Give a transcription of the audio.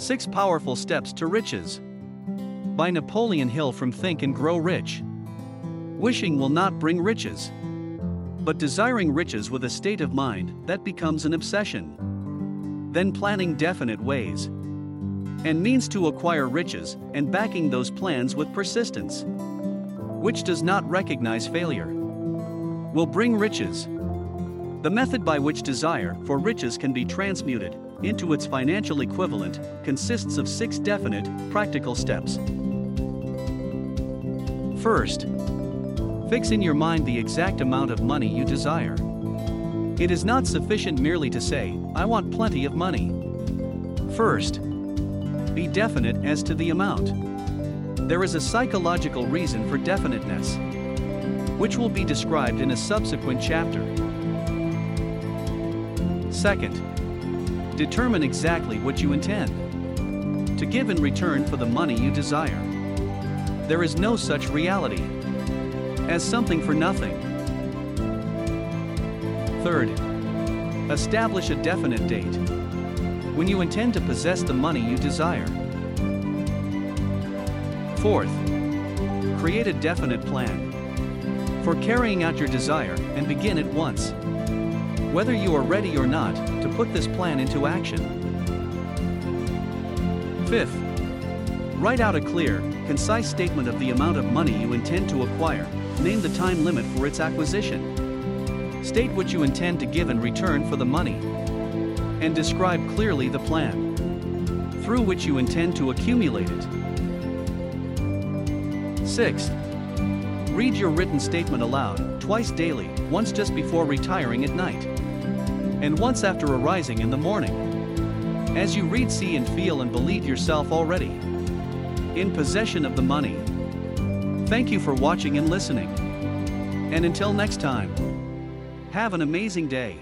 Six Powerful Steps to Riches. By Napoleon Hill from Think and Grow Rich. Wishing will not bring riches. But desiring riches with a state of mind that becomes an obsession. Then planning definite ways and means to acquire riches and backing those plans with persistence, which does not recognize failure, will bring riches. The method by which desire for riches can be transmuted into its financial equivalent consists of six definite, practical steps. First, fix in your mind the exact amount of money you desire. It is not sufficient merely to say, I want plenty of money. First, be definite as to the amount. There is a psychological reason for definiteness, which will be described in a subsequent chapter. Second, determine exactly what you intend to give in return for the money you desire. There is no such reality as something for nothing. Third, establish a definite date when you intend to possess the money you desire. Fourth, create a definite plan for carrying out your desire and begin at once whether you are ready or not to put this plan into action. Fifth, write out a clear, concise statement of the amount of money you intend to acquire, name the time limit for its acquisition, state what you intend to give in return for the money, and describe clearly the plan through which you intend to accumulate it. Sixth, read your written statement aloud, twice daily, once just before retiring at night and once after arising in the morning. As you read, see, and feel and believe yourself already in possession of the money. Thank you for watching and listening. And until next time, have an amazing day.